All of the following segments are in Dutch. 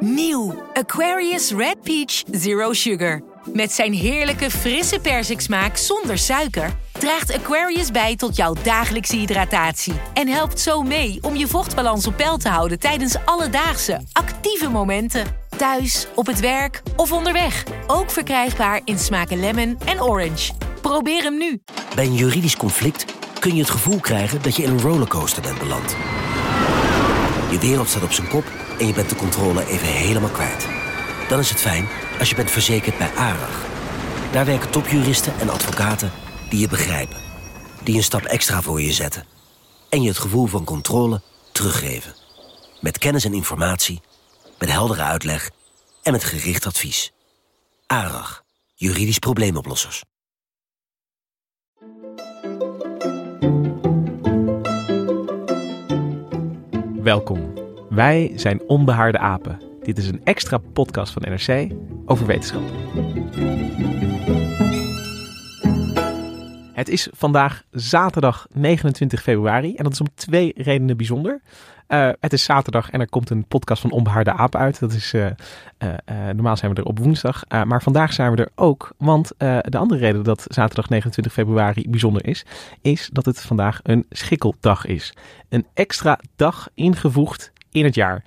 Nieuw Aquarius Red Peach Zero Sugar. Met zijn heerlijke frisse persiksmaak zonder suiker draagt Aquarius bij tot jouw dagelijkse hydratatie en helpt zo mee om je vochtbalans op peil te houden tijdens alledaagse actieve momenten. Thuis, op het werk of onderweg. Ook verkrijgbaar in smaken lemon en orange. Probeer hem nu. Bij een juridisch conflict kun je het gevoel krijgen dat je in een rollercoaster bent beland. Je wereld staat op zijn kop en je bent de controle even helemaal kwijt. Dan is het fijn als je bent verzekerd bij ARAG. Daar werken topjuristen en advocaten die je begrijpen. Die een stap extra voor je zetten. En je het gevoel van controle teruggeven. Met kennis en informatie, met heldere uitleg en met gericht advies. ARAG, juridisch probleemoplossers. Welkom. Wij zijn Onbehaarde Apen. Dit is een extra podcast van NRC over wetenschap. Het is vandaag zaterdag 29 februari en dat is om twee redenen bijzonder. Uh, het is zaterdag en er komt een podcast van Onbehaarde Apen uit. Dat is, uh, uh, normaal zijn we er op woensdag, maar vandaag zijn we er ook. Want de andere reden dat zaterdag 29 februari bijzonder is, is dat het vandaag een schikkeldag is. Een extra dag ingevoegd in het jaar.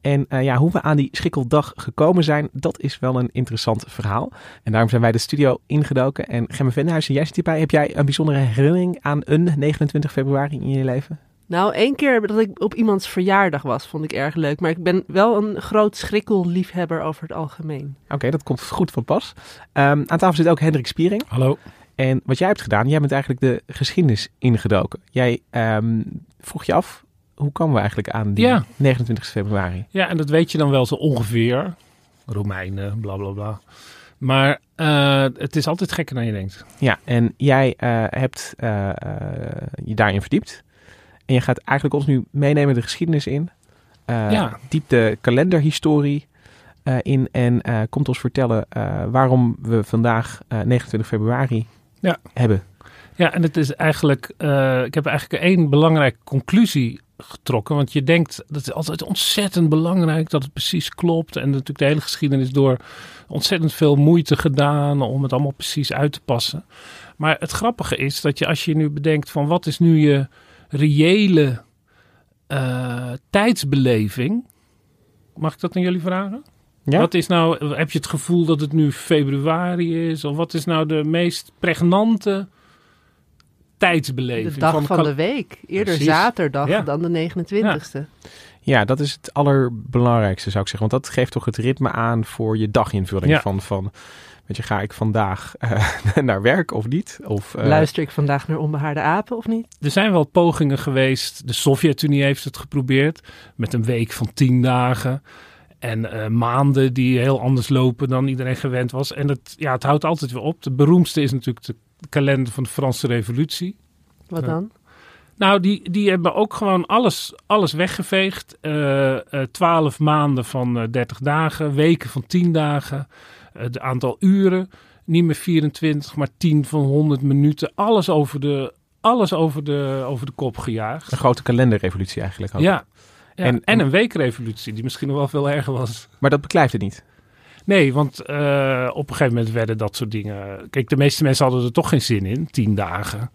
En uh, ja, hoe we aan die schikkeldag gekomen zijn, dat is wel een interessant verhaal. En daarom zijn wij de studio ingedoken. En Gemme Venhuizen, jij zit hierbij. Heb jij een bijzondere herinnering aan een 29 februari in je leven? Nou, één keer dat ik op iemands verjaardag was, vond ik erg leuk. Maar ik ben wel een groot schrikkelliefhebber over het algemeen. Oké, dat komt goed van pas. Um, aan tafel zit ook Hendrik Spiering. Hallo. En wat jij hebt gedaan, jij bent eigenlijk de geschiedenis ingedoken. Jij um, vroeg je af, hoe komen we eigenlijk aan die Ja. 29 februari? Ja, en dat weet je dan wel zo ongeveer. Romeinen, bla bla bla. Maar eh, het is altijd gekker dan je denkt. Ja, en jij eh, hebt eh, je daarin verdiept. En je gaat eigenlijk ons nu meenemen de geschiedenis in. Ja. Diep de kalenderhistorie in. En komt ons vertellen waarom we vandaag eh, 29 februari Ja. hebben. Ja, en het is eigenlijk, ik heb eigenlijk één belangrijke conclusie getrokken. Want je denkt, dat is altijd ontzettend belangrijk dat het precies klopt. En natuurlijk de hele geschiedenis door ontzettend veel moeite gedaan om het allemaal precies uit te passen. Maar het grappige is dat je als je nu bedenkt van wat is nu je reële eh, tijdsbeleving. Mag ik dat aan jullie vragen? Ja? Wat is nou, heb je het gevoel dat het nu februari is? Of wat is nou de meest pregnante tijdsbeleving? De dag van, de week. Eerder Precies. zaterdag Ja. dan de 29ste. Ja, dat is het allerbelangrijkste zou ik zeggen. Want dat geeft toch het ritme aan voor je daginvulling. Ja. Van, van, weet je, ga ik vandaag eh, naar werk of niet? Of, eh, Luister ik vandaag naar Onbehaarde Apen of niet? Er zijn wel pogingen geweest. De Sovjet-Unie heeft het geprobeerd. Met een week van tien dagen. En eh, maanden die heel anders lopen dan iedereen gewend was. En het, ja, het houdt altijd weer op. De beroemdste is natuurlijk de kalender van de Franse Revolutie. Wat Ja. dan? Nou, die, die hebben ook gewoon alles, alles weggeveegd. Eh, eh, Twaalf maanden van eh, 30 dagen, weken van 10 dagen. Het aantal uren, niet meer 24, maar 10 van 100 minuten. Alles over de, alles over de, over de kop gejaagd. Een grote kalenderrevolutie eigenlijk ook. Ja. ja. En- En, een weekrevolutie, die misschien nog wel veel erger was. Maar dat beklijft het niet. Nee, want eh, op een gegeven moment werden dat soort dingen. Kijk, de meeste mensen hadden er toch geen zin in, tien dagen.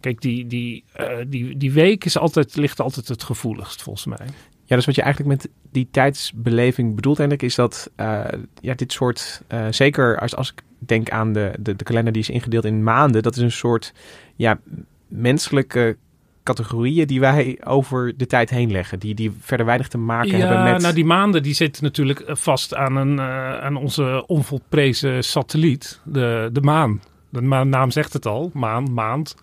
Kijk, die, die, eh, die, die week is altijd, ligt altijd het gevoeligst, volgens mij. Ja, dus wat je eigenlijk met die tijdsbeleving bedoelt, Hendrik, is dat eh, ja, dit soort, zeker als, als ik denk aan de, de, de kalender die is ingedeeld in maanden, dat is een soort ja, menselijke categorieën die wij over de tijd heen leggen, die, die verder weinig te maken hebben Ja, met... nou die maanden die zitten natuurlijk vast aan, een, eh, aan onze onvolprezen satelliet, de, de maan. De naam zegt het al, maan, maand.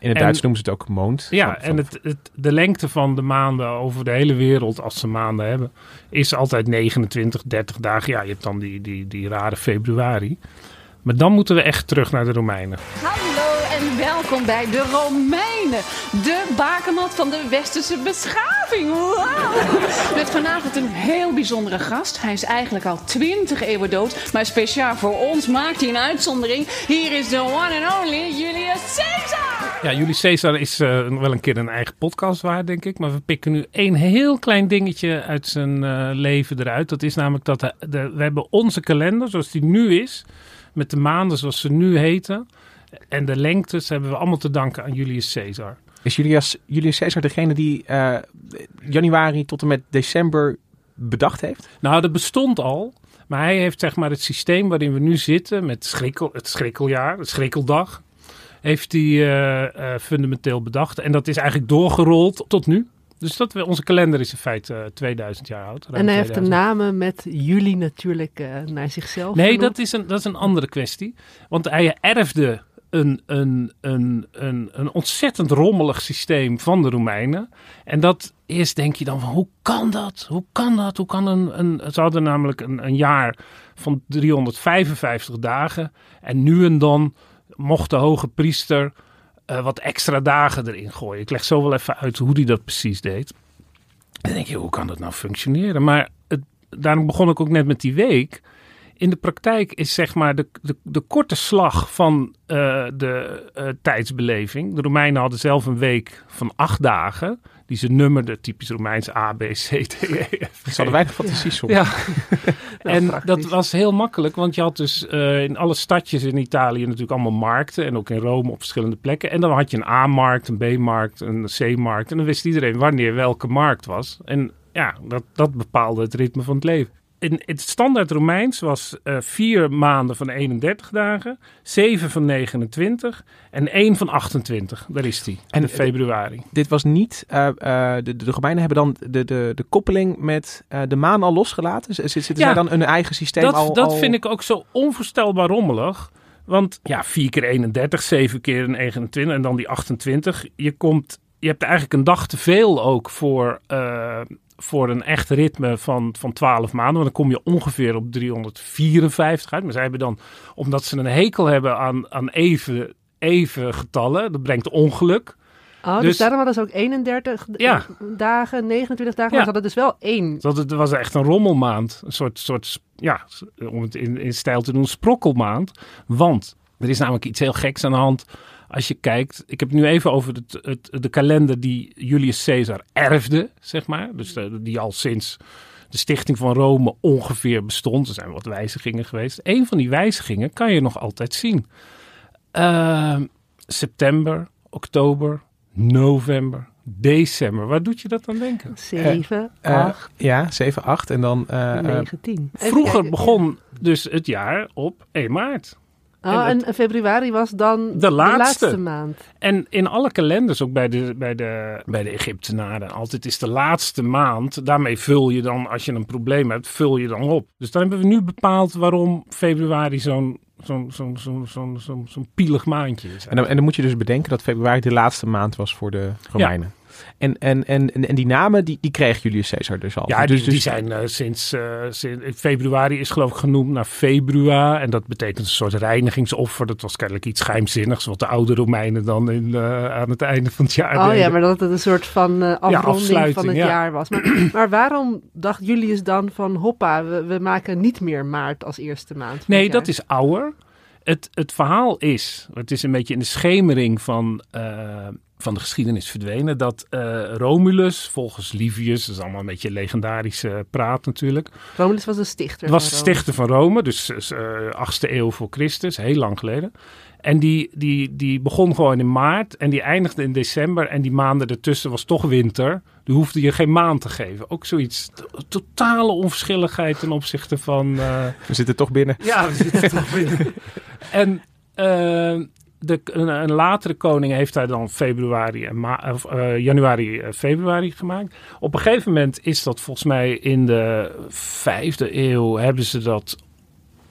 in het en- Duits noemen ze het ook moond. Ja, Van- van- en het, het, de lengte van de maanden over de hele wereld, als ze maanden hebben, is altijd 29, 30 dagen. Ja, je hebt dan die, die, die rare februari. Maar dan moeten we echt terug naar de Romeinen. Welkom bij de Romeinen. De bakermat van de westerse beschaving. Wauw. Met vanavond een heel bijzondere gast. Hij is eigenlijk al 20 eeuwen dood. Maar speciaal voor ons maakt hij een uitzondering. Hier is de one and only Julius Caesar. Ja, Julius Caesar is eh, wel een keer een eigen podcast waard, denk ik. Maar we pikken nu één heel klein dingetje uit zijn eh, leven eruit. Dat is namelijk dat de- we hebben onze kalender zoals die nu is. Met de maanden zoals ze nu heten. En de lengtes hebben we allemaal te danken aan Julius Caesar. Is Julius, Julius Caesar degene die eh, januari tot en met december bedacht heeft? Nou, dat bestond al. Maar hij heeft zeg maar het systeem waarin we nu zitten met schrikkel, het schrikkeljaar, het schrikkeldag. Heeft hij eh, eh, fundamenteel bedacht. En dat is eigenlijk doorgerold tot nu. Dus dat we, onze kalender is in feite eh, 2000 jaar oud. En hij heeft de 2000. namen met juli natuurlijk eh, naar zichzelf Nee, genoemd. dat is, een, dat is een andere kwestie. Want hij erfde een, een, een, een, een ontzettend rommelig systeem van de Romeinen. En dat is, denk je dan, van, hoe kan dat? Hoe kan dat? Hoe kan een, een, ze hadden namelijk een, een jaar van 355 dagen. En nu en dan mocht de hoge priester eh, wat extra dagen erin gooien. Ik leg zo wel even uit hoe hij dat precies deed. En dan denk je, hoe kan dat nou functioneren? Maar het, daarom begon ik ook net met die week. In de praktijk is zeg maar de, de, de korte slag van eh, de eh, tijdsbeleving. De Romeinen hadden zelf een week van acht dagen. Die ze nummerden, typisch Romeins A, B, C, D, E, F. Ze hadden weinig fantasie soms. Ja, en praktisch. dat was heel makkelijk, want je had dus eh, in alle stadjes in Italië natuurlijk allemaal markten. En ook in Rome op verschillende plekken. En dan had je een A-markt, een B-markt, een C-markt. En dan wist iedereen wanneer welke markt was. En ja, dat, dat bepaalde het ritme van het leven. In het standaard Romeins was eh, vier maanden van 31 dagen, zeven van 29 en één van 28. Daar is die, En en februari. Dit was niet, eh, eh, de, de Romeinen hebben dan de, de, de koppeling met de maan al losgelaten. Z- Zitten zij Ja. dan een eigen systeem dat, al... dat al- vind ik ook zo onvoorstelbaar rommelig. Want ja, 4 keer 31, 7 keer 29 en dan die 28. Je, komt, je hebt eigenlijk een dag te veel ook voor, voor een echt ritme van, van 12 maanden. Want dan kom je ongeveer op 354 uit. Maar zij hebben dan, omdat ze een hekel hebben aan, aan even, even getallen, dat brengt ongeluk. Oh, dus, Dus- daarom hadden ze ook 31 d- Ja. dagen, 29 dagen, Ja. maar ze hadden dus wel één. Dat het was echt een rommelmaand. Een soort, soort ja, om het in, in stijl te doen, sprokkelmaand. Want er is namelijk iets heel geks aan de hand. Als je kijkt, ik heb het nu even over het, het, de kalender die Julius Caesar erfde, zeg maar. Dus de- die al sinds de stichting van Rome ongeveer bestond. Er zijn wat wijzigingen geweest. Een van die wijzigingen kan je nog altijd zien. Ehm, september, oktober, november, december. Waar doet je dat aan denken? 7, Eh, 8, ja, 7, 8 en dan... eh, eh, 9, 10. Even Vroeger begon dus het jaar op 1 maart. Oh, en en, februari was dan De laatste. maand. En in alle kalenders, ook bij de, bij de, bij de Egyptenaren, altijd is de laatste maand. Daarmee vul je dan, als je een probleem hebt, vul je dan op. Dus dan hebben we nu bepaald waarom februari zo'n zo'n zo'n zo'n zo'n zo'n zo'n pielig maandje is. en, dan, en dan moet je dus bedenken dat februari de laatste maand was voor de Romeinen. En, en, en, en, die namen, die, die kreeg Julius Caesar dus al. Ja, dus, die, die dus- zijn eh, sinds, eh, sinds februari is geloof ik genoemd naar Februa. En dat betekent een soort reinigingsoffer. Dat was kennelijk iets geheimzinnigs wat de oude Romeinen dan in, eh, aan het einde van het jaar Oh deden. ja, maar dat het een soort van afronding afsluiting, van het ja. jaar was. Maar, maar waarom dacht Julius dan van hoppa, we, we maken niet meer maart als eerste maand? Nee, dat is ouder. Het, het verhaal is, het is een beetje in de schemering van, eh, van de geschiedenis verdwenen, dat eh, Romulus, volgens Livius, dat is allemaal een beetje legendarische praat natuurlijk, Romulus was de stichter. was de stichter van Rome, dus eh 8e eeuw voor Christus, heel lang geleden. En die, die, die begon gewoon in maart en die eindigde in december. En die maanden ertussen was toch winter. Die hoefde je geen maand te geven. Ook zoiets, totale onverschilligheid ten opzichte van... eh, we zitten toch binnen. ja, we zitten toch binnen. En eh, de, een, een latere koning heeft hij dan februari en ma- of, eh, januari, eh, februari gemaakt. Op een gegeven moment is dat volgens mij in de vijfde eeuw hebben ze dat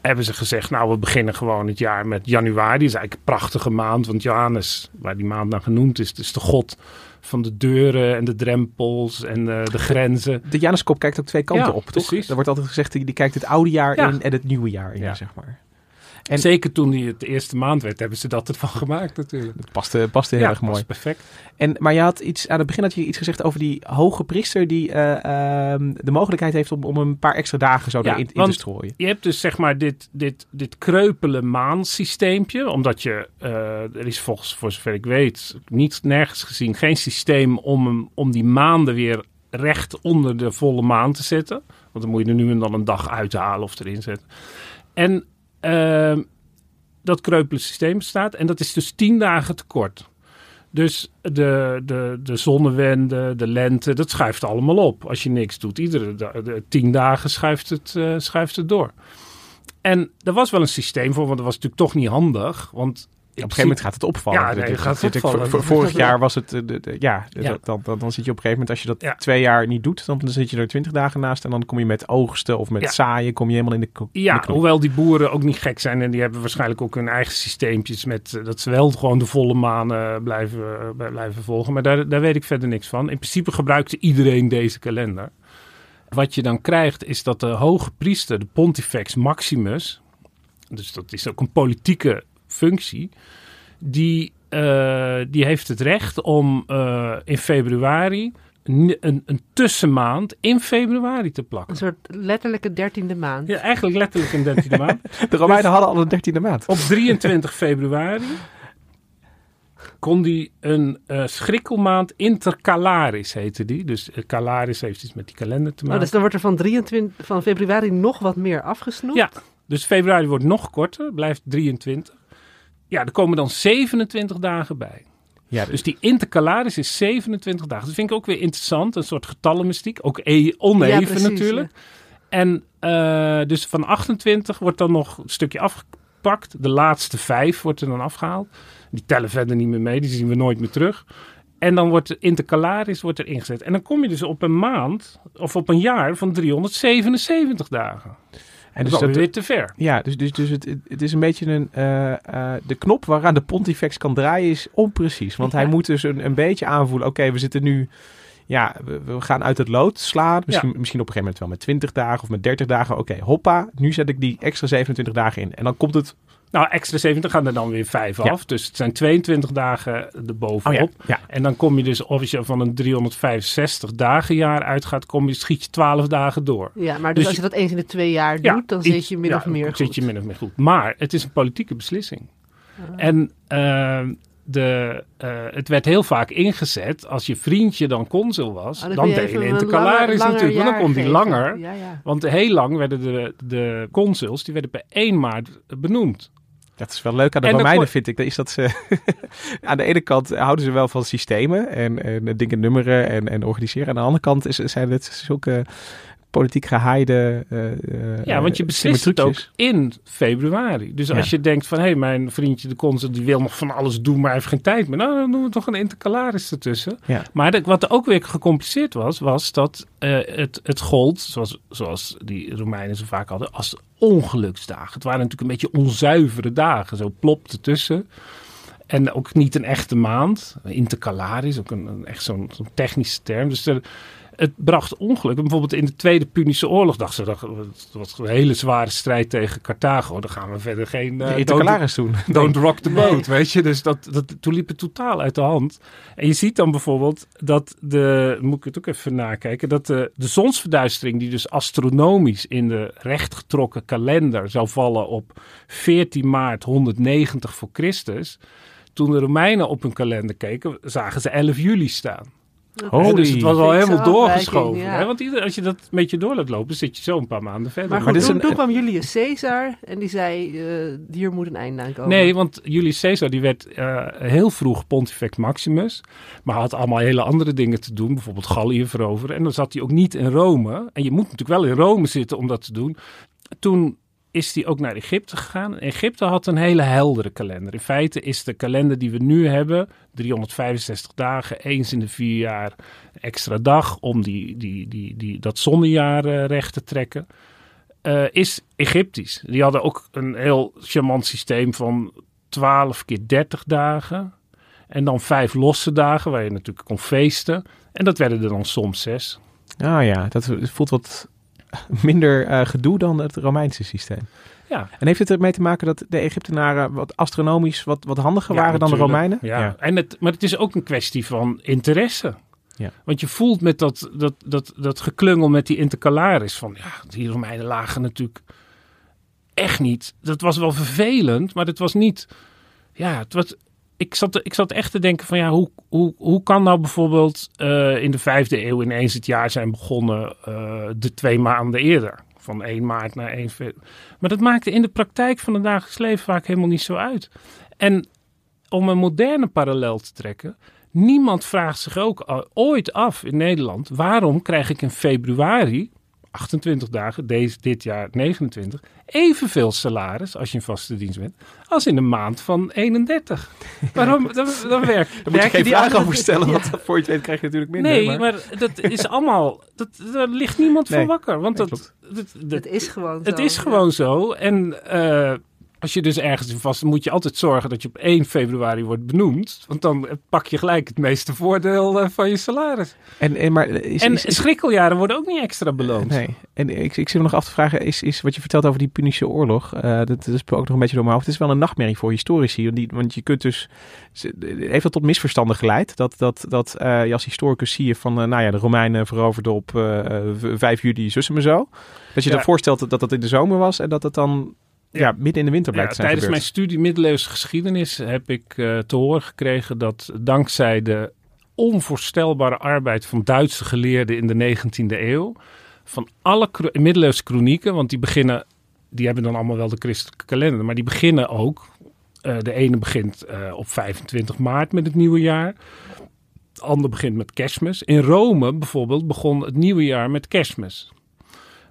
hebben ze gezegd, nou we beginnen gewoon het jaar met januari. Dat is eigenlijk een prachtige maand, want Johannes, waar die maand naar genoemd is, is de god van de deuren en de drempels en eh, de grenzen. De Januskop kijkt ook twee kanten Ja, op, toch? precies. Er wordt altijd gezegd, die, die kijkt het oude jaar Ja. in en het nieuwe jaar in, Ja. zeg maar. En- Zeker toen hij het de eerste maand werd, hebben ze dat ervan gemaakt natuurlijk. Dat paste, paste heel ja, erg mooi. perfect. En, maar je had iets, aan het begin had je iets gezegd over die hoge priester die eh, ehm, de mogelijkheid heeft om, om een paar extra dagen zo Ja, in te strooien. Je hebt dus zeg maar dit, dit, dit kreupele maansysteempje. Omdat je, eh, er is volgens, voor zover ik weet, niet nergens gezien, geen systeem om, om die maanden weer recht onder de volle maan te zetten. Want dan moet je er nu en dan een dag uithalen of erin zetten. En ehm, dat kreupele systeem bestaat. En dat is dus tien dagen tekort. Dus de, de, de zonnewende, de lente, dat schuift allemaal op. Als je niks doet, iedere da- de, tien dagen schuift het, eh, schuift het door. En er was wel een systeem voor, want dat was natuurlijk toch niet handig. Want Op een gegeven moment gaat het opvallen. Ja, nee, gaat het vorig jaar was het, eh, de, de- ja, Dan, dan, dan zit je op een gegeven moment, als je dat Ja. twee jaar niet doet, dan, dan zit je er twintig dagen naast en dan kom je met oogsten of met Ja. zaaien, kom je helemaal in de, Ja, de hoewel die boeren ook niet gek zijn en die hebben waarschijnlijk ook hun eigen systeempjes met eh, dat ze wel gewoon de volle maan eh, blijven, blijven volgen. Maar daar, daar weet ik verder niks van. In principe gebruikte iedereen deze kalender. Wat je dan krijgt is dat de hoge priester, de Pontifex Maximus, dus dat is ook een politieke functie, die, eh, die heeft het recht om eh, in februari een, een, tussenmaand in februari te plakken. Een soort letterlijke dertiende maand. Ja, eigenlijk letterlijk een dertiende maand. De Romeinen hadden al een dertiende maand. Op 23 februari kon die een eh, schrikkelmaand intercalaris heette die. Dus eh, calaris heeft iets met die kalender te Oh, maken. dus dan wordt er van, 23, van februari nog wat meer afgesnoept. Ja, dus februari wordt nog korter, blijft 23. Ja, er komen dan 27 dagen bij. Ja, Dus die intercalaris is 27 dagen. Dat vind ik ook weer interessant. Een soort getallenmystiek. Ook e- oneven Ja, precies, natuurlijk. En eh, dus van 28 wordt dan nog een stukje afgepakt. De laatste vijf wordt er dan afgehaald. Die tellen verder niet meer mee. Die zien we nooit meer terug. En dan wordt de intercalaris wordt er ingezet. En dan kom je dus op een maand of op een jaar van 377 dagen. En Dus dat is weer te ver. ja, dus, dus, dus het, het is een beetje een. eh, eh, de knop waaraan de Pontifex kan draaien is onprecies. Want hij moet dus een, een beetje aanvoelen. Oké, we zitten nu. Ja, we, we gaan uit het lood slaan. Misschien, misschien op een gegeven moment wel met 20 dagen of met 30 dagen. Oké, hoppa. Nu zet ik die extra 27 dagen in. En dan komt het. Nou, extra 70 gaan er dan weer vijf Ja. af. Dus het zijn 22 dagen erbovenop. Oh ja, ja. En dan kom je dus, of als je van een 365 dagen jaar uitgaat, kom je, schiet je 12 dagen door. Ja, maar dus, Dus als je dat eens in de twee jaar Ja, doet, dan zit je min ja, of meer goed. zit je min of meer goed. Maar het is een politieke beslissing. En ehm, de, eh, het werd heel vaak ingezet als je vriendje dan consul was. Oh, dan je deed je intercalaris natuurlijk. Want dan kon die langer. Ja, ja. Want heel lang werden de, de consuls, die werden per 1 maart benoemd. Dat is wel leuk aan de En dan Romeinen, vind ik. Dat Is dat ze aan de ene kant houden ze wel van systemen en, en dingen nummeren en, en organiseren. Aan de andere kant is, zijn het zulke politiek gehaaide. eh, eh, Ja, want je eh, beslist het ook in februari. Dus als je denkt van, hé, hey, mijn vriendje de consul die wil nog van alles doen, maar hij heeft geen tijd meer. Nou, dan doen we toch een intercalaris ertussen. Ja. Maar de- wat er ook weer gecompliceerd was, was dat het, het gold, zoals, zoals die Romeinen zo vaak hadden, als ongeluksdagen. Het waren natuurlijk een beetje onzuivere dagen, zo plopt ertussen. En ook niet een echte maand. Intercalaris, ook een, een echt zo'n zo'n technische term. Dus er, het bracht ongeluk. Bijvoorbeeld in de Tweede Punische Oorlog dachten ze, dat het was een hele zware strijd tegen Carthago. Dan gaan we verder geen... eh, intercalaris doen. Don't rock the boat, weet je. Dus dat, dat, toen liep het totaal uit de hand. En je ziet dan bijvoorbeeld dat de, moet ik het ook even nakijken, dat de, de zonsverduistering die dus astronomisch in de rechtgetrokken kalender zou vallen op 14 maart 190 voor Christus. Toen de Romeinen op hun kalender keken, zagen ze 11 juli staan. Dus het was al helemaal doorgeschoven. ja. Hè? Want ieder, als je dat een beetje door laat lopen, zit je zo een paar maanden verder. Maar goed, een- toen kwam Julius Caesar en die zei, eh, hier moet een einde aan komen. Nee, want Julius Caesar die werd eh, heel vroeg Pontifex Maximus. Maar had allemaal hele andere dingen te doen. Bijvoorbeeld Gallië veroveren. En dan zat hij ook niet in Rome. En je moet natuurlijk wel in Rome zitten om dat te doen. Toen is hij ook naar Egypte gegaan. Egypte had een hele heldere kalender. In feite is de kalender die we nu hebben... 365 dagen, eens in de vier jaar extra dag... om die, die, die, die, dat zonnejaar eh, recht te trekken eh, is Egyptisch. Die hadden ook een heel charmant systeem van 12 keer 30 dagen. En dan vijf losse dagen waar je natuurlijk kon feesten. En dat werden er dan soms zes. Ah ja, dat voelt wat minder eh, gedoe dan het Romeinse systeem. Ja. En heeft het ermee te maken dat de Egyptenaren wat astronomisch wat, wat handiger Ja, waren dan de. Romeinen? Ja. En het, maar het is ook een kwestie van interesse. Ja. Want je voelt met dat, dat, dat, dat geklungel met die intercalaris van ja, die Romeinen lagen natuurlijk echt niet. Dat was wel vervelend, maar het was niet. Ja, het was. Ik zat, ik zat echt te denken van ja, hoe, hoe, hoe kan nou bijvoorbeeld eh, in de vijfde eeuw ineens het jaar zijn begonnen eh, de twee maanden eerder. Van 1 maart naar 1 februari. Maar dat maakte in de praktijk van het dagelijks leven vaak helemaal niet zo uit. En om een moderne parallel te trekken. Niemand vraagt zich ook al- ooit af in Nederland. Waarom krijg ik in februari, 28 dagen, deze, dit jaar 29, evenveel salaris als je in vaste dienst bent. als in de maand van 31? Waarom? Dan, dan werkt. Daar moet je geen vraag over stellen, want voor je het weet krijg je natuurlijk minder. Nee, maar dat is allemaal. Dat, daar ligt niemand Nee. van wakker. Want Nee, dat, dat, dat- Het is gewoon zo. het is ja. gewoon zo. En eh, als je dus ergens vast, moet je altijd zorgen dat je op 1 februari wordt benoemd. Want dan pak je gelijk het meeste voordeel eh, van je salaris. En, en, maar is, en is, is- schrikkeljaren worden ook niet extra beloond. Nee, en ik, ik zit me nog af te vragen, is, is wat je vertelt over die Punische oorlog, eh, dat is ook nog een beetje door mijn hoofd. Het is wel een nachtmerrie voor historici, want, die, want je kunt dus, heeft dat tot misverstanden geleid, dat, dat, dat eh, je als historicus zie je van, nou ja, de Romeinen veroverden op eh, eh, v- 5 juli zussen me zo. Dat je Ja. dan voorstelt dat, dat dat in de zomer was en dat het dan ja. Midden in de winter blijkt zijn tijdens mijn studie middeleeuwse geschiedenis heb ik eh, te horen gekregen dat dankzij de onvoorstelbare arbeid van Duitse geleerden in de 19e eeuw, van alle middeleeuwse kronieken, want die beginnen, die hebben dan allemaal wel de christelijke kalender, maar die beginnen ook. eh, de ene begint eh, op 25 maart met het nieuwe jaar. De ander begint met kerstmis. In Rome bijvoorbeeld begon het nieuwe jaar met kerstmis.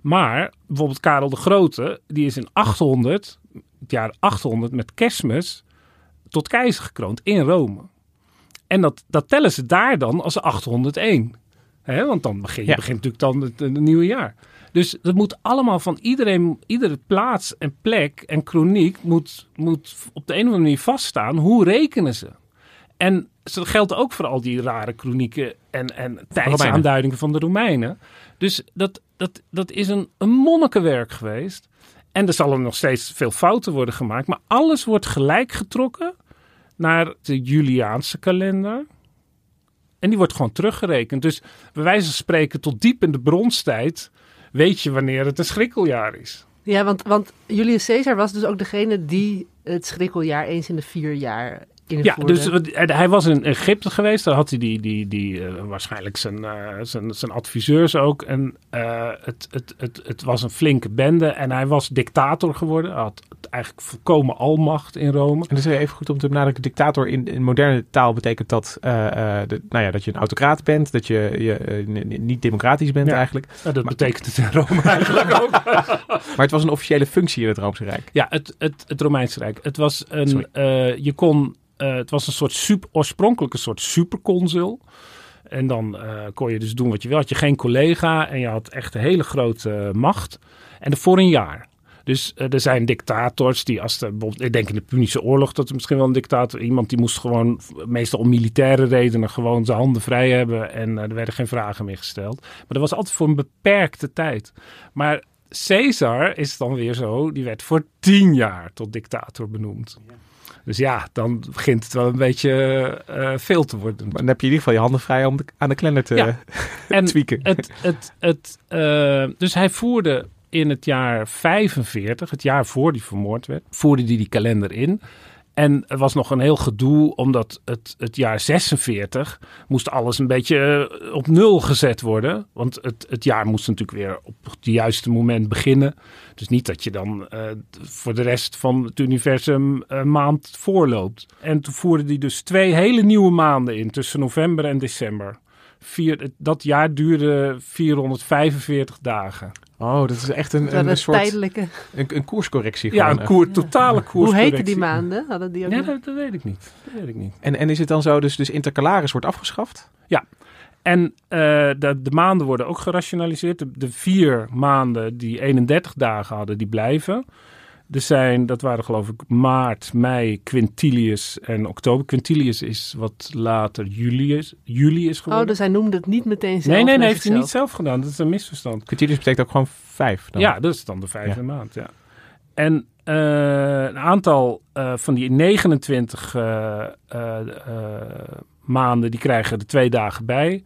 Maar bijvoorbeeld Karel de Grote, die is in 800, het jaar 800 met kerstmis, tot keizer gekroond in Rome. En dat, dat tellen ze daar dan als 801. Hè, want dan begin, je Ja. begint natuurlijk dan het, het nieuwe jaar. Dus dat moet allemaal van iedereen, iedere plaats en plek en chroniek moet, moet op de een of andere manier vaststaan. Hoe rekenen ze? En dat geldt ook voor al die rare chronieken en, en tijdsaanduidingen van de Romeinen. Dus dat, dat, dat is een, een monnikenwerk geweest. En er zullen nog steeds veel fouten worden gemaakt. Maar alles wordt gelijk getrokken naar de Juliaanse kalender. En die wordt gewoon teruggerekend. Dus bij wijze van spreken tot diep in de bronstijd weet je wanneer het een schrikkeljaar is. Ja, want, want Julius Caesar was dus ook degene die het schrikkeljaar eens in de vier jaar Ja, dus wat- hij was in Egypte geweest. Daar had hij die, die, die, eh, waarschijnlijk zijn, eh, zijn, zijn adviseurs ook. En eh, het, het, het, het was een flinke bende. En hij was dictator geworden. Hij had eigenlijk volkomen almacht in Rome. En dat is even goed om te benadrukken. Dictator in, in moderne taal betekent dat, eh, eh, de, nou ja, dat je een autocraat bent. Dat je, je eh, niet democratisch bent Ja. eigenlijk. Dat Maar- betekent het in Rome eigenlijk ook. Maar het was een officiële functie in het Roomse Rijk. Ja, het, het, het Romeinse Rijk. Het was een, eh, je kon, eh, het was een soort super, oorspronkelijk een soort superconsul. En dan eh, kon je dus doen wat je wil. Had je geen collega en je had echt een hele grote macht. En voor een jaar. Dus eh, er zijn dictators die als de, ik denk in de Punische oorlog dat er misschien wel een dictator, iemand die moest gewoon, meestal om militaire redenen, gewoon zijn handen vrij hebben en er werden geen vragen meer gesteld. Maar dat was altijd voor een beperkte tijd. Maar Caesar is dan weer zo, die werd voor tien jaar tot dictator benoemd. Dus ja, dan begint het wel een beetje eh, veel te worden. Maar dan heb je in ieder geval je handen vrij om de- aan de kalender te Ja. En tweaken. het, het, het, eh, dus hij voerde in het jaar 45, het jaar voor hij vermoord werd, voerde hij die kalender in. En er was nog een heel gedoe, omdat het, het jaar 46 moest alles een beetje eh, op nul gezet worden. Want het, het jaar moest natuurlijk weer op het juiste moment beginnen. Dus niet dat je dan eh, voor de rest van het universum een maand voorloopt. En toen voerde hij dus twee hele nieuwe maanden in, tussen november en december. Dat jaar duurde 445 dagen. Oh, dat is echt een, Dat een, een soort tijdelijke... een, een koerscorrectie. Ja, een koer, totale koers. Hoe heten die maanden? Hadden die ook Ja, dat, dat weet ik niet. Dat weet ik niet. En, en is het dan zo, dus, dus intercalaris wordt afgeschaft? En eh, de, de maanden worden ook gerationaliseerd. De, de vier maanden die 31 dagen hadden, die blijven. Er zijn, dat waren geloof ik maart, mei, Quintilius en oktober. Quintilius is wat later Julius, juli is Oh, geworden. dus hij noemde het niet meteen zelf. nee, nee, nee, heeft hij niet zelf gedaan. Dat is een misverstand. Quintilius betekent ook gewoon vijf. Dan. Ja, dat is dan de vijfde Ja. maand, ja. En eh, een aantal eh, van die 29 eh, eh, eh, maanden, die krijgen er twee dagen bij.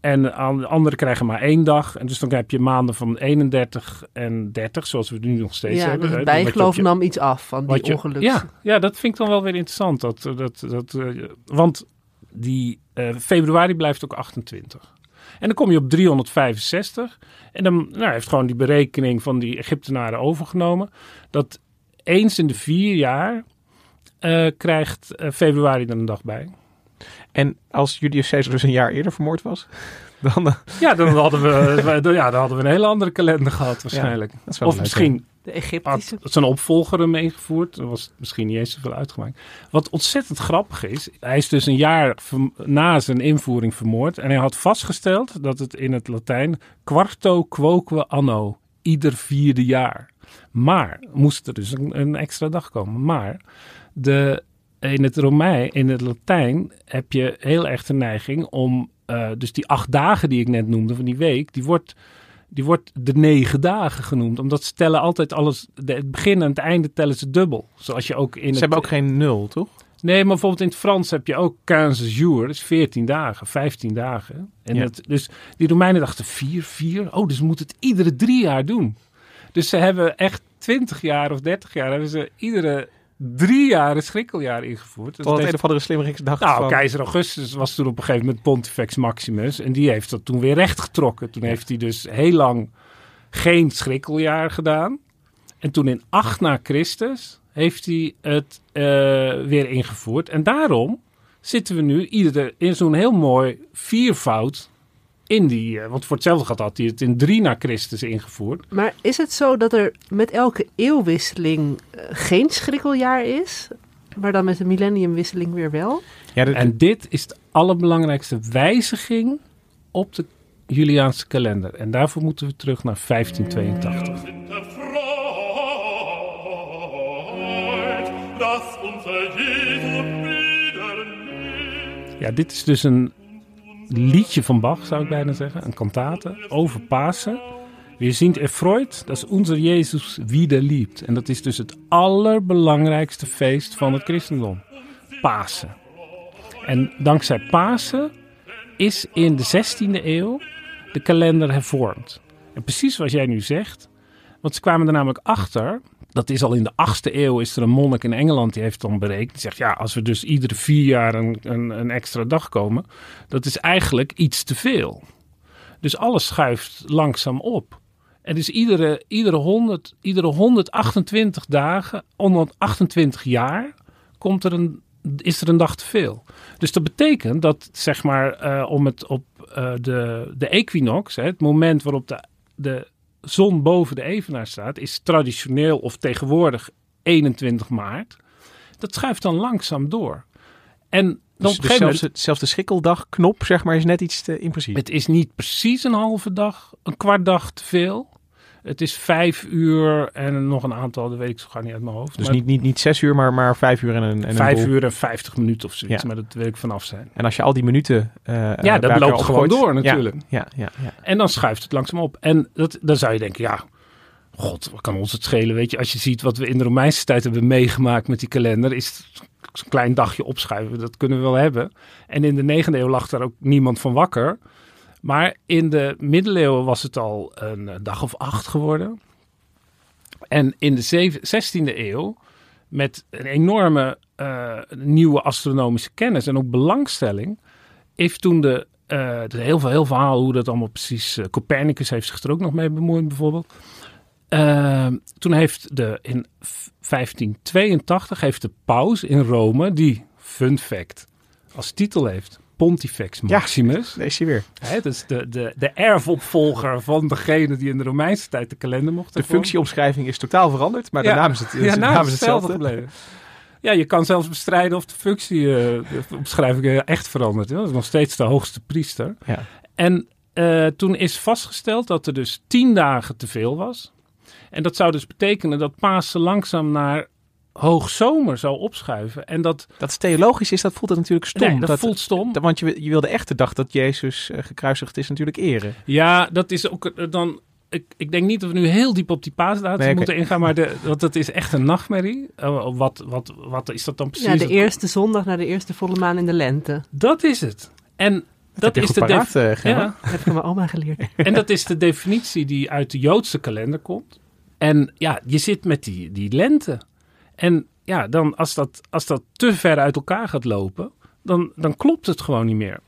En de an- de anderen krijgen maar één dag. En dus dan heb je maanden van 31 en 30, zoals we nu nog steeds Ja, hebben. dus Wat je op bijgeloof je- nam iets af van die je- ongeluks. Ja, ja, dat vind ik dan wel weer interessant. Dat, dat, dat, eh, want die eh, februari blijft ook 28. En dan kom je op 365. En dan nou, heeft gewoon die berekening van die Egyptenaren overgenomen. Dat eens in de vier jaar eh, krijgt eh, februari er een dag bij. En als Julius Caesar dus een jaar eerder vermoord was, dan... eh, Ja, dan hadden we, ja, dan hadden we een hele andere kalender gehad waarschijnlijk. dat is wel of leuk, misschien De had Egyptische. zijn opvolger hem ingevoerd. Er was misschien niet eens zoveel uitgemaakt. Wat ontzettend grappig is, hij is dus een jaar na zijn invoering vermoord. En hij had vastgesteld dat het in het Latijn quarto quoque anno, ieder vierde jaar. Maar, moest er dus een, een extra dag komen. Maar, de, in het Romein, in het Latijn, heb je heel erg de neiging om, eh, dus die acht dagen die ik net noemde van die week, die wordt die wordt de negen dagen genoemd. Omdat ze tellen altijd alles. De, het begin en het einde tellen ze dubbel. Zoals je ook in Ze het. hebben ook geen nul, toch? Nee, maar bijvoorbeeld in het Frans heb je ook 15 jours. Dat is 14 dagen, 15 dagen. En Ja. het, dus die Romeinen dachten 4, 4. Oh, dus we moeten het iedere drie jaar doen. Dus ze hebben echt 20 jaar of 30 jaar. hebben ze iedere drie jaar een schrikkeljaar ingevoerd. Dus Tot het heeft- een of andere slimmeringsdag nou, van... keizer Augustus was toen op een gegeven moment Pontifex Maximus. En die heeft dat toen weer recht getrokken. Toen heeft hij dus heel lang geen schrikkeljaar gedaan. En toen in 8 na Christus heeft hij het eh, weer ingevoerd. En daarom zitten we nu iedere, in zo'n heel mooi viervoud in die... eh, want voor hetzelfde gaat had hij het in 3 na Christus ingevoerd. Maar is het zo dat er met elke eeuwwisseling eh, geen schrikkeljaar is? Maar dan met de millenniumwisseling weer wel? Ja, En dit is de allerbelangrijkste wijziging op de Juliaanse kalender. En daarvoor moeten we terug naar 1582. sind erfreut, dass unser Jesu wieder lebt. Ja, dit is dus een liedje van Bach, zou ik bijna zeggen. Een kantate over Pasen. We zien erfreut, dat is onze Jezus wieder liebt. En dat is dus het allerbelangrijkste feest van het christendom. Pasen. En dankzij Pasen is in de 16e eeuw de kalender hervormd. En precies wat jij nu zegt, want ze kwamen er namelijk achter. Dat is al in de 8e eeuw is er een monnik in Engeland die heeft dan berekend. Die zegt ja, als we dus iedere vier jaar een, een, een extra dag komen, dat is eigenlijk iets te veel. Dus alles schuift langzaam op. En dus iedere, iedere, 100, iedere 128 dagen, 128 jaar, komt er een, is er een dag te veel. Dus dat betekent dat, zeg maar, eh, om het op eh, de, de equinox, hè, het moment waarop de, de zon boven de evenaar staat, is traditioneel of tegenwoordig 21 maart. Dat schuift dan langzaam door. En dan dus, dus zelfs, moment, de- zelfs de schrikkeldagknop, zeg maar, is net iets te imprecies. het is niet precies een halve dag, een kwart dag te veel. Het is vijf uur en nog een aantal, dat weet ik zo gar niet uit mijn hoofd. Dus maar niet, niet, niet zes uur, maar, maar vijf uur en een, en een vijf uur en vijftig minuten of zoiets, Ja. maar dat wil ik vanaf zijn. En als je al die minuten... eh, Ja, bij dat loopt gewoon door natuurlijk. Ja, ja, ja. En dan schuift het langzaam op. En dat, dan zou je denken, ja, god, wat kan ons het schelen? Weet je, als je ziet wat we in de Romeinse tijd hebben meegemaakt met die kalender, is zo'n klein dagje opschuiven. Dat kunnen we wel hebben. En in de negende eeuw lag daar ook niemand van wakker. Maar in de middeleeuwen was het al een eh, dag of acht geworden. En in de zeven- 16e eeuw, met een enorme eh, nieuwe astronomische kennis en ook belangstelling, heeft toen de, eh, er heel veel heel verhaal hoe dat allemaal precies. Copernicus heeft zich er ook nog mee bemoeid, bijvoorbeeld. Toen heeft de in 1582 heeft de paus in Rome die fun fact als titel heeft Pontifex Ja. Maximus. Lees je weer. Hè, dus de, de, de erfopvolger van degene die in de Romeinse tijd de kalender mocht De functieomschrijving is totaal veranderd, maar de Ja. naam is, het, Ja, de naam naam is hetzelfde gebleven. Ja, je kan zelfs bestrijden of de functieomschrijving eh, echt veranderd is. Dat is nog steeds de hoogste priester. Ja. En eh, toen is vastgesteld dat er dus tien dagen te veel was. En dat zou dus betekenen dat Pasen langzaam naar hoogzomer zou opschuiven. En dat, Dat is theologisch is, dat voelt het natuurlijk stom. nee, dat, voelt stom. dat- want je, je wil de echte dag dat Jezus eh, gekruisigd is natuurlijk eren. Ja, dat is ook eh, dan. Ik, ik denk niet dat we nu heel diep op die paasdatum Nee, moeten ingaan, maar de, want dat is echt een nachtmerrie. Eh, wat, wat, wat is dat dan precies? Ja, de Dat- eerste zondag na de eerste volle maan in de lente. Dat is het. En Dat, dat, heb je is goed de paraat, def- eh, ja, Dat heb ik van mijn oma geleerd. en dat is de definitie die uit de Joodse kalender komt. En ja, je zit met die, die lente. En ja, dan als dat, als dat te ver uit elkaar gaat lopen, dan, dan klopt het gewoon niet meer.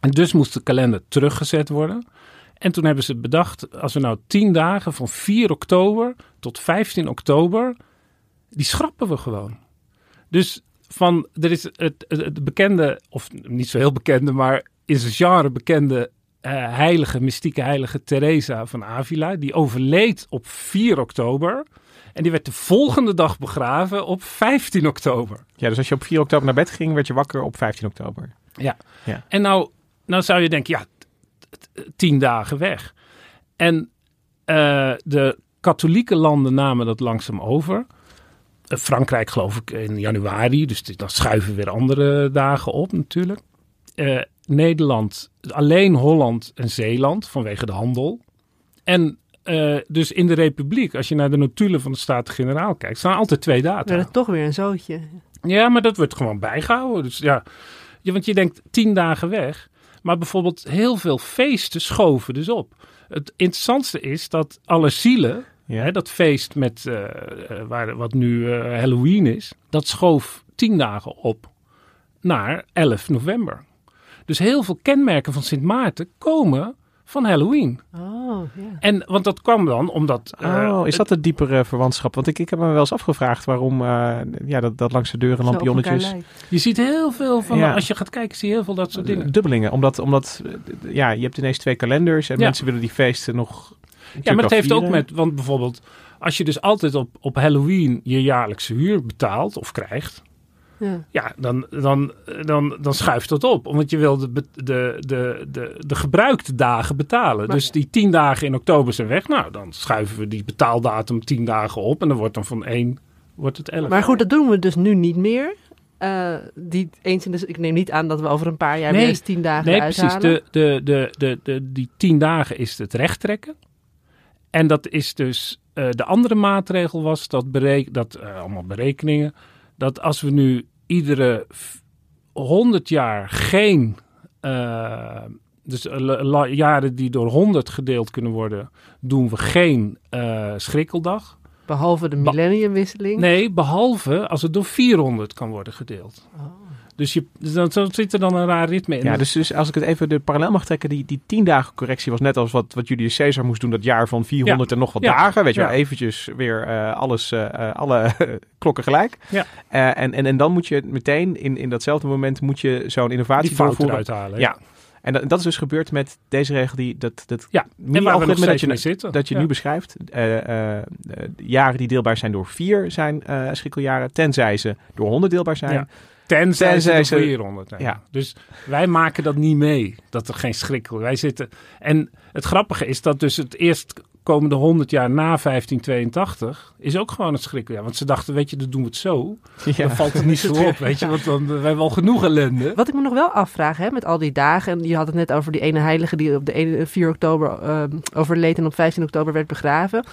En dus moest de kalender teruggezet worden. En toen hebben ze bedacht, als we nou tien dagen van 4 oktober tot 15 oktober, die schrappen we gewoon. Dus van, er is het, het, bekende, of niet zo heel bekende, maar in zijn genre bekende eh, heilige, mystieke heilige Teresa van Avila. Die overleed op 4 oktober. En die werd de volgende dag begraven op 15 oktober. Ja, dus als je op 4 oktober naar bed ging, werd je wakker op 15 oktober. En nou, nou zou je denken, ja, tien dagen weg. En eh, de katholieke landen namen dat langzaam over. Eh, Frankrijk geloof ik in januari, dus dan schuiven weer andere dagen op natuurlijk. Eh, Nederland, alleen Holland en Zeeland vanwege de handel. En eh, dus in de Republiek, als je naar de notulen van de Staten-Generaal kijkt, staan altijd twee We data. werden toch weer een zootje. Ja, maar dat wordt gewoon bijgehouden. Dus ja, ja, want je denkt tien dagen weg. Maar bijvoorbeeld heel veel feesten schoven dus op. Het interessantste is dat alle zielen, Ja. hè, dat feest met, eh, eh, waar, wat nu eh, Halloween is, dat schoof tien dagen op naar 11 november. Dus heel veel kenmerken van Sint Maarten komen van Halloween. Oh, ja. En, want dat kwam dan omdat... eh, Oh, is dat de diepere verwantschap? Want ik, ik heb me wel eens afgevraagd waarom eh, ja, dat, dat langs de deuren lampionnetjes... je ziet heel veel van, Ja. als je gaat kijken, zie je heel veel dat soort dingen. Dubbelingen, omdat, omdat ja, je hebt ineens twee kalenders en Ja. mensen willen die feesten nog. Ja, maar het heeft ook met, want bijvoorbeeld, als je dus altijd op, op Halloween je jaarlijkse huur betaalt of krijgt, Ja. ja, dan, dan, dan, dan schuift dat op. Want je wil de, de, de, de, de gebruikte dagen betalen. Maar- dus die tien dagen in oktober zijn weg. Nou, dan schuiven we die betaaldatum tien dagen op en dan wordt dan van één wordt het elf. Maar goed, dat doen we dus nu niet meer. Eh, die eens in de, ik neem niet aan dat we over een paar jaar Nee. weer eens tien dagen Nee, precies. De, de, de, de, de, die tien dagen is het recht trekken. En dat is dus... eh, de andere maatregel was dat, berek, dat eh, allemaal berekeningen... dat als we nu iedere v- 100 jaar geen... eh, dus eh, jaren die door 100 gedeeld kunnen worden... doen we geen eh, schrikkeldag. Behalve de millenniumwisseling. Nee, behalve als het door 400 kan worden gedeeld. Dus, je, dus dan, zit er dan een raar ritme in. Ja, dus, dus als ik het even de parallel mag trekken, die, die tien dagen correctie was net als wat, wat Julius Caesar moest doen, dat jaar van 400 en nog wat Ja. dagen. Weet je Ja. wel, eventjes weer eh, alles, eh, eh, alle klokken gelijk. Ja. En, en, en dan moet je meteen, in, in datzelfde moment, moet je zo'n innovatie die fout doorvoeren. eruit halen. Ja. En dat, dat is dus gebeurd met deze regel, die dat, dat Ja, algoritme dat je, dat je Ja. nu beschrijft. jaren die deelbaar zijn door vier zijn eh schrikkeljaren, tenzij ze door 100 deelbaar zijn. Ja. Tenzij, Tenzij ze ze- 400 zijn. Ja. Dus wij maken dat niet mee. Dat er geen schrik Wij zitten. En het grappige is dat dus het eerst komende 100 jaar na 1582 is ook gewoon het schrikkeljaar. Want ze dachten, weet je, dan doen we het zo. Ja. Dan valt het niet zo op, weet je. Want dan, we hebben al genoeg ellende. Wat ik me nog wel afvraag, hè, met al die dagen. En je had het net over die ene heilige die op de ene, 4 oktober eh, overleed en op 15 oktober werd begraven.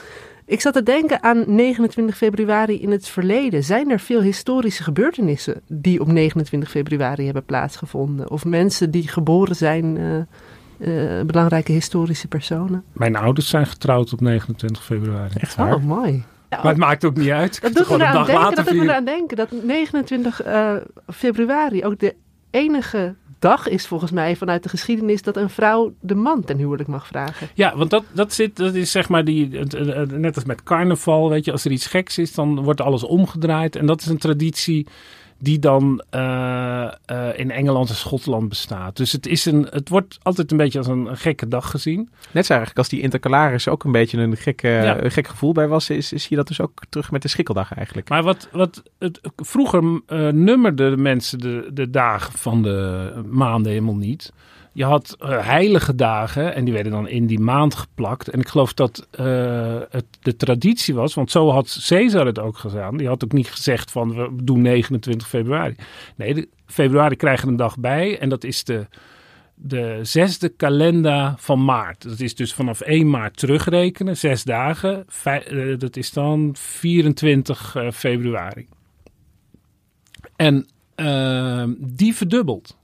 Ik zat te denken aan 29 februari in het verleden. Zijn er veel historische gebeurtenissen die op 29 februari hebben plaatsgevonden? Of mensen die geboren zijn, eh, eh, belangrijke historische personen? Mijn ouders zijn getrouwd op 29 februari. Echt waar? Oh, mooi. Maar het maakt ook niet uit. Ik Dat doet, me gewoon een eraan dag denken, dat doet me eraan denken dat 29 eh, februari ook de enige dag is volgens mij vanuit de geschiedenis dat een vrouw de man ten huwelijk mag vragen. Ja, want dat, dat, zit, dat is zeg maar die, net als met carnaval, weet je, als er iets geks is, dan wordt alles omgedraaid. En dat is een traditie die dan eh, eh, in Engeland en Schotland bestaat. Dus het, is een, het wordt altijd een beetje als een, een gekke dag gezien. Net zo eigenlijk als die intercalaris ook een beetje een gek, Ja. een gek gevoel bij was, is, is je dat dus ook terug met de schrikkeldag eigenlijk. Maar wat, wat het, vroeger eh, nummerden de mensen de, de dagen van de maanden helemaal niet. Je had eh, heilige dagen en die werden dan in die maand geplakt. En ik geloof dat eh, het de traditie was, want zo had Caesar het ook gedaan. Die had ook niet gezegd van we doen 29 februari. Nee, februari krijgen een dag bij en dat is de, de zesde kalender van maart. Dat is dus vanaf 1 maart terugrekenen, zes dagen. Eh, dat is dan 24 eh, februari. En die verdubbelt.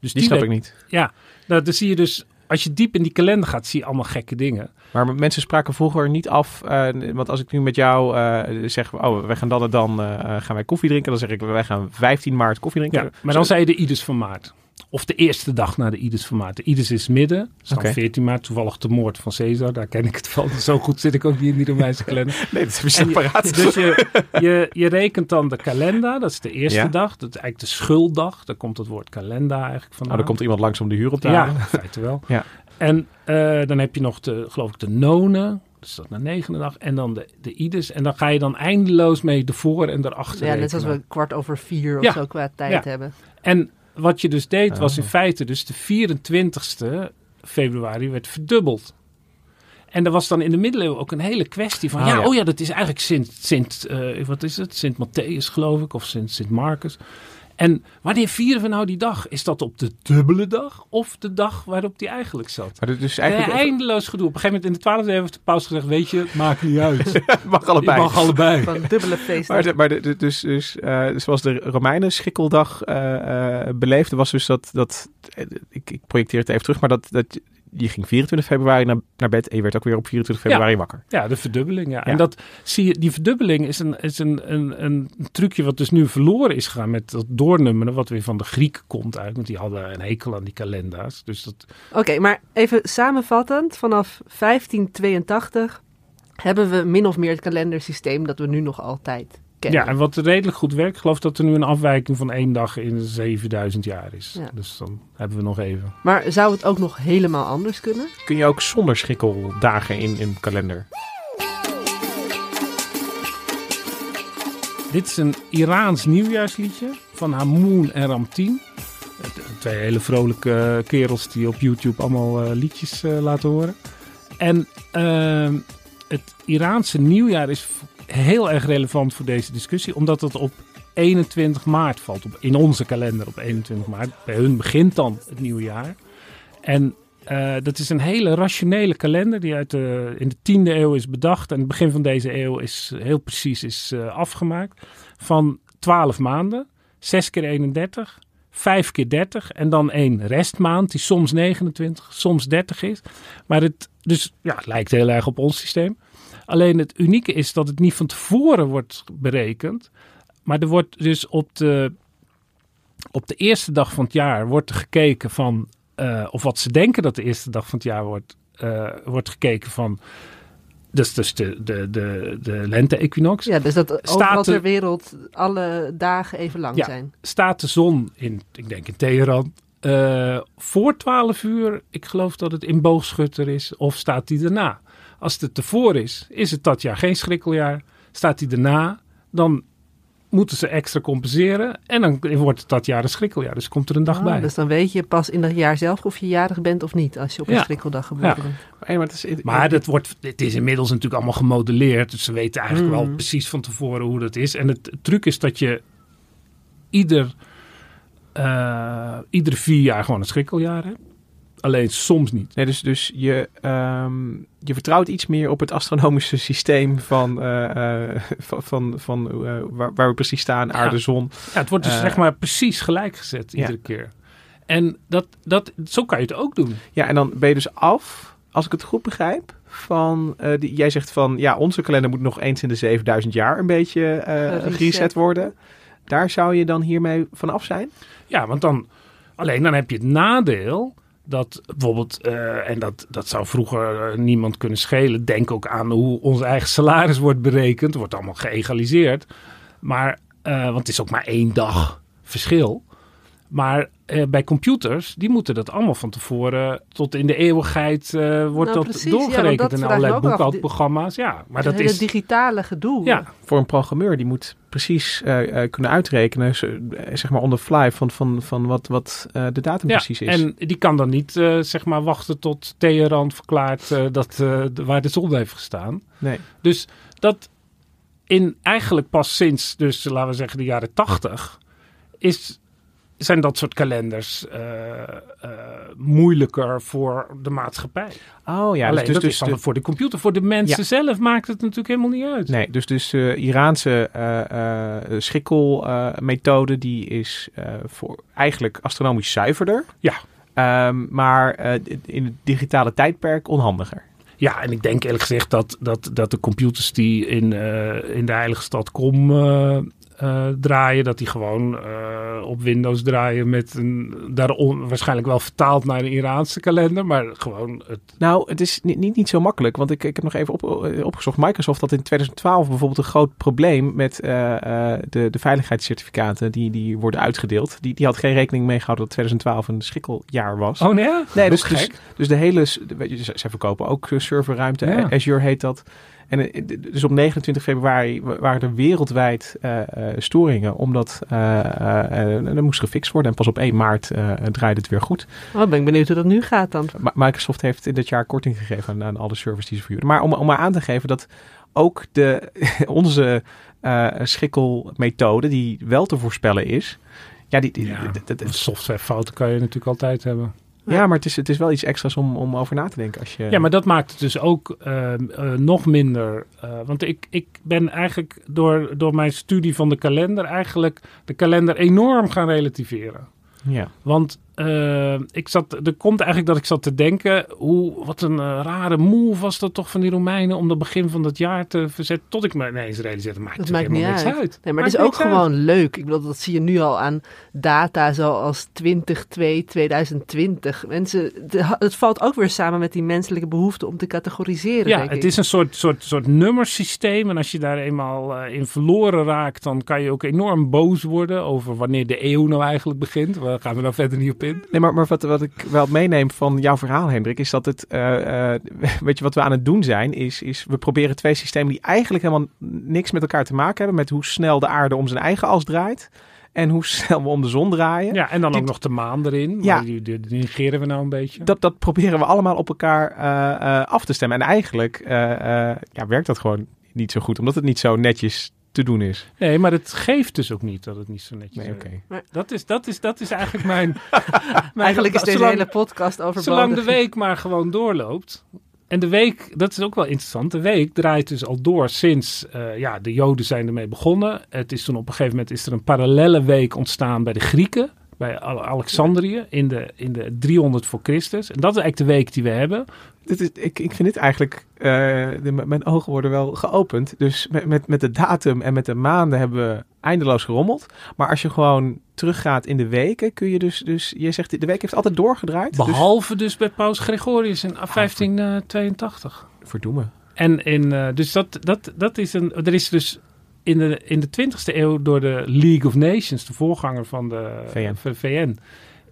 Dus Die snap ik niet. ja, nou, dan zie je dus, als je diep in die kalender gaat, zie je allemaal gekke dingen. Maar mensen spraken vroeger niet af. eh, want als ik nu met jou eh, zeg, oh, wij gaan dan en dan eh, gaan wij koffie drinken. Dan zeg ik, wij gaan 15 maart koffie drinken. Ja, maar dan zei je de Ides van maart. Of de eerste dag na de Ides van maart. De Ides is midden, dat is dan Oké. 14 maart, toevallig de moord van Caesar. Daar ken ik het van. Zo goed zit ik ook niet in die Romeinse kalender. Nee, dat heb je separaat. Dus je, je, je rekent dan de kalender, dat is de eerste Ja. dag. Dat is eigenlijk de schulddag. Daar komt het woord kalender eigenlijk vandaan. Nou, dan komt er iemand langs om de huur op te Ja, halen. in feite wel. Ja. En eh, dan heb je nog de, geloof ik, de nonen. Dus dat na negende dag. En dan de, de ides. En dan ga je dan eindeloos mee de voor en daarachter Ja, net als we kwart over vier of Ja. zo qua tijd Ja. hebben. En wat je dus deed, was in Oh. feite dus de 24ste februari werd verdubbeld. En er was dan in de middeleeuwen ook een hele kwestie van... Ja, ja. oh ja, dat is eigenlijk Sint... Sint eh, wat is het? Sint Matthäus, geloof ik. Of Sint, Sint Marcus. En wanneer vieren we nou die dag? Is dat op de dubbele dag? Of de dag waarop die eigenlijk zat? Maar is Eh, eigenlijk eindeloos gedoe. Op een gegeven moment in de 12e eeuw heeft de paus gezegd... weet je, maakt niet uit. Mag allebei. mag allebei. Van dubbele feesten. Maar, de- maar de, de- dus, dus eh, zoals de Romeinen schikkeldag eh, eh, beleefden, was dus dat, dat eh, ik, ik projecteer het even terug, maar dat, dat je ging 24 februari naar, naar bed en je werd ook weer op 24 februari wakker. Ja, de verdubbeling. Ja. Ja. En dat zie je, die verdubbeling is, een, is een, een, een trucje wat dus nu verloren is gegaan met dat doornummeren, wat weer van de Grieken komt uit. Want die hadden een hekel aan die kalenders. Dus dat, Oké, maar even samenvattend. Vanaf 1582 hebben we min of meer het kalendersysteem dat we nu nog altijd kennen. ja, en wat redelijk goed werkt, ik geloof dat er nu een afwijking van één dag in 7000 jaar is. Ja. Dus dan hebben we nog even. Maar zou het ook nog helemaal anders kunnen? Kun je ook zonder schikkeldagen in in een kalender? Dit is een Iraans nieuwjaarsliedje van Hamoun en Ramtin. Twee hele vrolijke kerels die op YouTube allemaal eh, liedjes eh, laten horen. En ehm, het Iraanse nieuwjaar is heel erg relevant voor deze discussie, omdat het op 21 maart valt. Op, in onze kalender op 21 maart. Bij hun begint dan het nieuwjaar. En eh, dat is een hele rationele kalender die uit de, in de 10e eeuw is bedacht. En het begin van deze eeuw is heel precies is, eh, afgemaakt. Van 12 maanden, 6 keer 31, 5 keer 30 en dan één restmaand die soms 29, soms 30 is. Maar het, dus, ja, lijkt heel erg op ons systeem. Alleen het unieke is dat het niet van tevoren wordt berekend. Maar er wordt dus op de, op de eerste dag van het jaar wordt er gekeken van, eh, of wat ze denken dat de eerste dag van het jaar wordt, eh, wordt gekeken van, dus, dus de, de, de, de lente-equinox. Ja, dus dat Staat overal ter wereld alle dagen even lang Ja. zijn. Staat de zon in, ik denk in Teheran, eh, voor 12 uur, ik geloof dat het in boogschutter is, of staat die daarna? Als het ervoor is, is het dat jaar geen schrikkeljaar. Staat die daarna, dan moeten ze extra compenseren. En dan wordt het dat jaar een schrikkeljaar. Dus komt er een dag Ah, bij. Dus dan weet je pas in dat jaar zelf of je jarig bent of niet. Als je op een Ja. schrikkeldag geboren Ja. bent. Maar het is, Maar dat wordt, het is inmiddels natuurlijk allemaal gemodelleerd. Dus ze weten eigenlijk wel Mm. precies van tevoren hoe dat is. En het, truc is dat je ieder, eh, iedere vier jaar gewoon een schrikkeljaar hebt. Alleen soms niet. Nee, dus, dus je, ehm, je vertrouwt iets meer op het astronomische systeem van, eh, eh, van, van, van eh, waar, waar we precies staan, aarde, zon. Ja, het wordt dus zeg maar precies gelijk gezet ja. iedere keer. En dat, dat, zo kan je het ook doen. Ja, en dan ben je dus af, als ik het goed begrijp, van, eh, die, jij zegt van, ja, onze kalender moet nog eens in de 7000 jaar een beetje eh Gereset. worden. Daar zou je dan hiermee van af zijn? Ja, want dan, alleen dan heb je het nadeel dat bijvoorbeeld, eh, en dat, dat zou vroeger eh, niemand kunnen schelen. Denk ook aan hoe ons eigen salaris wordt berekend. Wordt allemaal geëgaliseerd. Maar, eh, want het is ook maar één dag verschil. Maar eh, bij computers, die moeten dat allemaal van tevoren tot in de eeuwigheid eh, wordt Nou, dat precies, ja, doorgerekend dat in allerlei boekhoudprogramma's. Ja, maar dat het hele is. digitale gedoe. Ja, Voor een programmeur, die moet precies eh, eh, kunnen uitrekenen, zeg maar on the fly, van, van, van wat, wat eh, de datum ja, precies is. en die kan dan niet eh, zeg maar wachten tot Teheran verklaart eh, dat, eh, de- waar de zon heeft gestaan. Nee. Dus dat in eigenlijk pas sinds, dus laten we zeggen de jaren tachtig, is, zijn dat soort kalenders eh, eh, moeilijker voor de maatschappij. Oh ja, Alleen dus, dat dus, is dan de- voor de computer. Voor de mensen Ja. zelf maakt het natuurlijk helemaal niet uit. Nee, dus, dus de Iraanse eh eh schrikkelmethode die is voor eigenlijk astronomisch zuiverder. Ja. Ehm, maar in het digitale tijdperk onhandiger. Ja, en ik denk eerlijk gezegd dat, dat, dat de computers die in, in de heilige stad kom eh, draaien, dat die gewoon eh, op Windows draaien met een, daarom waarschijnlijk wel vertaald naar de Iraanse kalender, maar gewoon het, Nou, het is niet, niet, niet zo makkelijk, want ik, ik heb nog even op, eh, opgezocht. Microsoft had in 2012 bijvoorbeeld een groot probleem met de, de veiligheidscertificaten die, die worden uitgedeeld. Die, die had geen rekening mee gehouden dat 2012 een schrikkeljaar was. Oh nee? Nee, dus, dus, dus de hele, zij verkopen ook serverruimte, Ja. Azure heet dat. En eh, dus op 29 februari wa- waren er wereldwijd eh, eh, storingen, omdat eh, eh, eh, er moest gefixt worden. En pas op 1 maart eh, draaide het weer goed. Oh, ben ik benieuwd hoe dat nu gaat dan. Microsoft heeft in dit jaar korting gegeven aan, aan alle servers die ze verhuren. Maar om, om maar aan te geven dat ook de, onze eh schrikkelmethode, die wel te voorspellen is, ja, die, Ja, softwarefouten kan je natuurlijk altijd hebben. Ja maar het is, het is wel iets extra's om, om over na te denken. Als je, Ja, maar dat maakt het dus ook ehm, eh, nog minder. eh, want ik, ik ben eigenlijk door, door mijn studie van de kalender eigenlijk de kalender enorm gaan relativeren. ja. Want eh, ik zat, er komt eigenlijk dat ik zat te denken, hoe, wat een eh, rare move was dat toch van die Romeinen om dat begin van dat jaar te verzetten. Tot ik me ineens realiseerde, maakt Dat het maakt niet helemaal uit. niks uit. Nee, maar het is ook uit. gewoon leuk. Ik bedoel, dat zie je nu al aan data zoals 2002, 2020. Mensen, het valt ook weer samen met die menselijke behoefte om te categoriseren. Ja, denk het ik. is een soort, soort, soort nummersysteem. En als je daar eenmaal eh, in verloren raakt, dan kan je ook enorm boos worden over wanneer de eeuw nou eigenlijk begint. Waar gaan we nou verder niet op in? Nee, maar, maar wat, wat ik wel meeneem van jouw verhaal, Hendrik, is dat het, eh, eh, weet je, wat we aan het doen zijn, is, is we proberen twee systemen die eigenlijk helemaal niks met elkaar te maken hebben, met hoe snel de aarde om zijn eigen as draait en hoe snel we om de zon draaien. Ja, en dan Die- ook nog de maan erin. Ja. Die, die, die negeren we nou een beetje. Dat, dat proberen we allemaal op elkaar eh, af te stemmen. En eigenlijk ja, werkt dat gewoon niet zo goed, omdat het niet zo netjes te doen is. Nee, maar het geeft dus ook niet dat het niet zo netjes Nee, is. oké. Dat, is, dat, is, dat is eigenlijk mijn... mijn Eigenlijk is deze zolang- hele podcast over Zolang de week maar gewoon doorloopt. En de week, dat is ook wel interessant. De week draait dus al door sinds eh, ja, de Joden zijn ermee begonnen. Het is toen op een gegeven moment is er een parallelle week ontstaan bij de Grieken. Bij Ale- Alexandrië in de, in de 300 voor Christus. En dat is eigenlijk de week die we hebben. Dit is, ik, ik vind dit eigenlijk, eh, de- m- mijn ogen worden wel geopend. Dus met, met, met de datum en met de maanden hebben we eindeloos gerommeld. Maar als je gewoon teruggaat in de weken, kun je dus, dus je zegt de week heeft altijd doorgedraaid. Behalve dus bij Paus Gregorius in 1582. Dus, verdoemen. En in, eh, dus dat, dat, dat is een. Er is dus in de, in de 20e eeuw door de League of Nations, de voorganger van de VN. van de VN,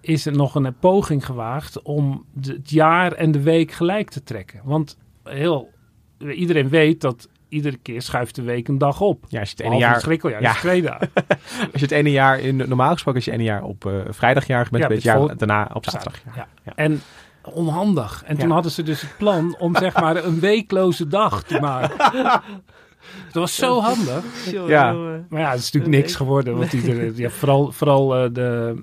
is er nog een poging gewaagd om het jaar en de week gelijk te trekken. Want heel, iedereen weet dat iedere keer schuift de week een dag op. Ja, als je het ene jaar, schrikkeljaar, Ja. is twee dagen. als je het ene jaar in, normaal gesproken als je ene jaar op eh vrijdagjarig bent, Ja, het met jaar vol- daarna op zaterdag. Ja. Ja. En onhandig. En toen hadden ze dus het plan om zeg maar een weekloze dag te maken. Dat was zo handig. Ja. Maar ja, het is natuurlijk niks geworden. Want iedereen, ja, vooral vooral eh, de,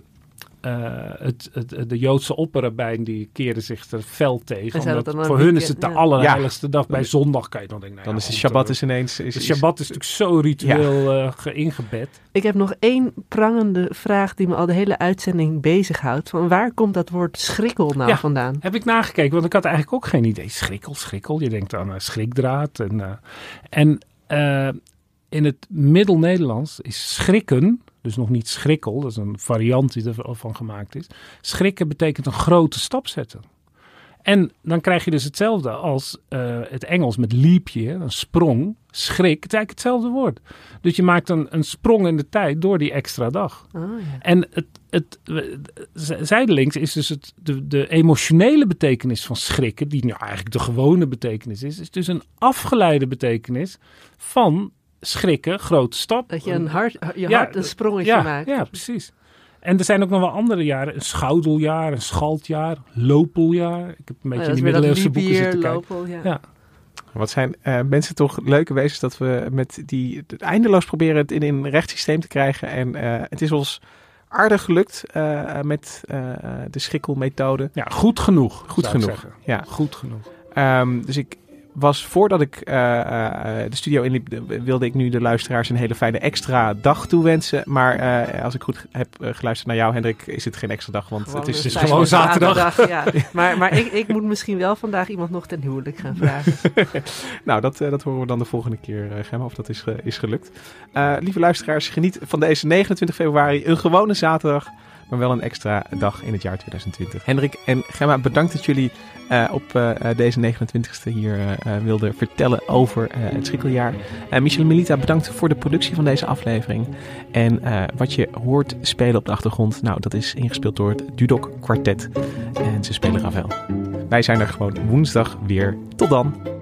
eh, het, het, de Joodse opperrabijn die keren zich er fel tegen. Omdat voor hun is het de ja. allerheiligste dag. Bij zondag kan je dan denken, nou Dan ja, is de Shabbat eh, is ineens... Is, de Shabbat is natuurlijk zo ritueel eh, ge- ingebed. Ik heb nog één prangende vraag die me al de hele uitzending bezighoudt. Van waar komt dat woord schrikkel nou Ja. vandaan? Heb ik nagekeken, want ik had eigenlijk ook geen idee. Schrikkel, schrikkel. Je denkt aan schrikdraad. En, eh, en eh, in het Middel-Nederlands is schrikken, dus nog niet schrikkel, dat is een variant die ervan gemaakt is. Schrikken betekent een grote stap zetten. En dan krijg je dus hetzelfde als eh, het Engels met leapje, een sprong. schrik. Het is eigenlijk hetzelfde woord. Dus je maakt een, een sprong in de tijd door die extra dag. Oh, ja. En het, het, zijdelings is dus het, de, de emotionele betekenis van schrikken, die nou eigenlijk de gewone betekenis is, is dus een afgeleide betekenis van schrikken, grote stap. Dat je een hart, je Ja, hart een sprongetje ja, maakt. Ja, precies. En er zijn ook nog wel andere jaren. Een schoudeljaar, een schaldjaar, lopeljaar. Ik heb een Oh, beetje ja, in dat die is weer dat middeleeuwse boeken zitten kijken. Lopel, ja. Wat zijn eh, mensen toch leuke wezens dat we met die eindeloos proberen het in een rechtssysteem te krijgen. En eh, het is ons aardig gelukt eh, met eh, de schikkelmethode. Ja, goed genoeg. Goed genoeg. Ja. Goed genoeg. Ehm, dus ik was voordat ik eh, eh, de studio inliep, wilde ik nu de luisteraars een hele fijne extra dag toewensen. Maar eh, als ik goed heb geluisterd naar jou, Hendrik, is het geen extra dag, want het is, dus gewoon zaterdag. ja. Maar, maar ik, ik moet misschien wel vandaag iemand nog ten huwelijk gaan vragen. Nou, dat, dat horen we dan de volgende keer, Gemma, of dat is, is gelukt. Lieve luisteraars, geniet van deze 29 februari. Een gewone zaterdag, maar wel een extra dag in het jaar 2020. Hendrik en Gemma, bedankt dat jullie eh, op eh, eh, deze 29e hier wilden vertellen over het schrikkeljaar. Michel Melita, bedankt voor de productie van deze aflevering. En wat je hoort spelen op de achtergrond, nou, dat is ingespeeld door het Dudok Quartet. En ze spelen Ravel. Wij zijn er gewoon woensdag weer. Tot dan!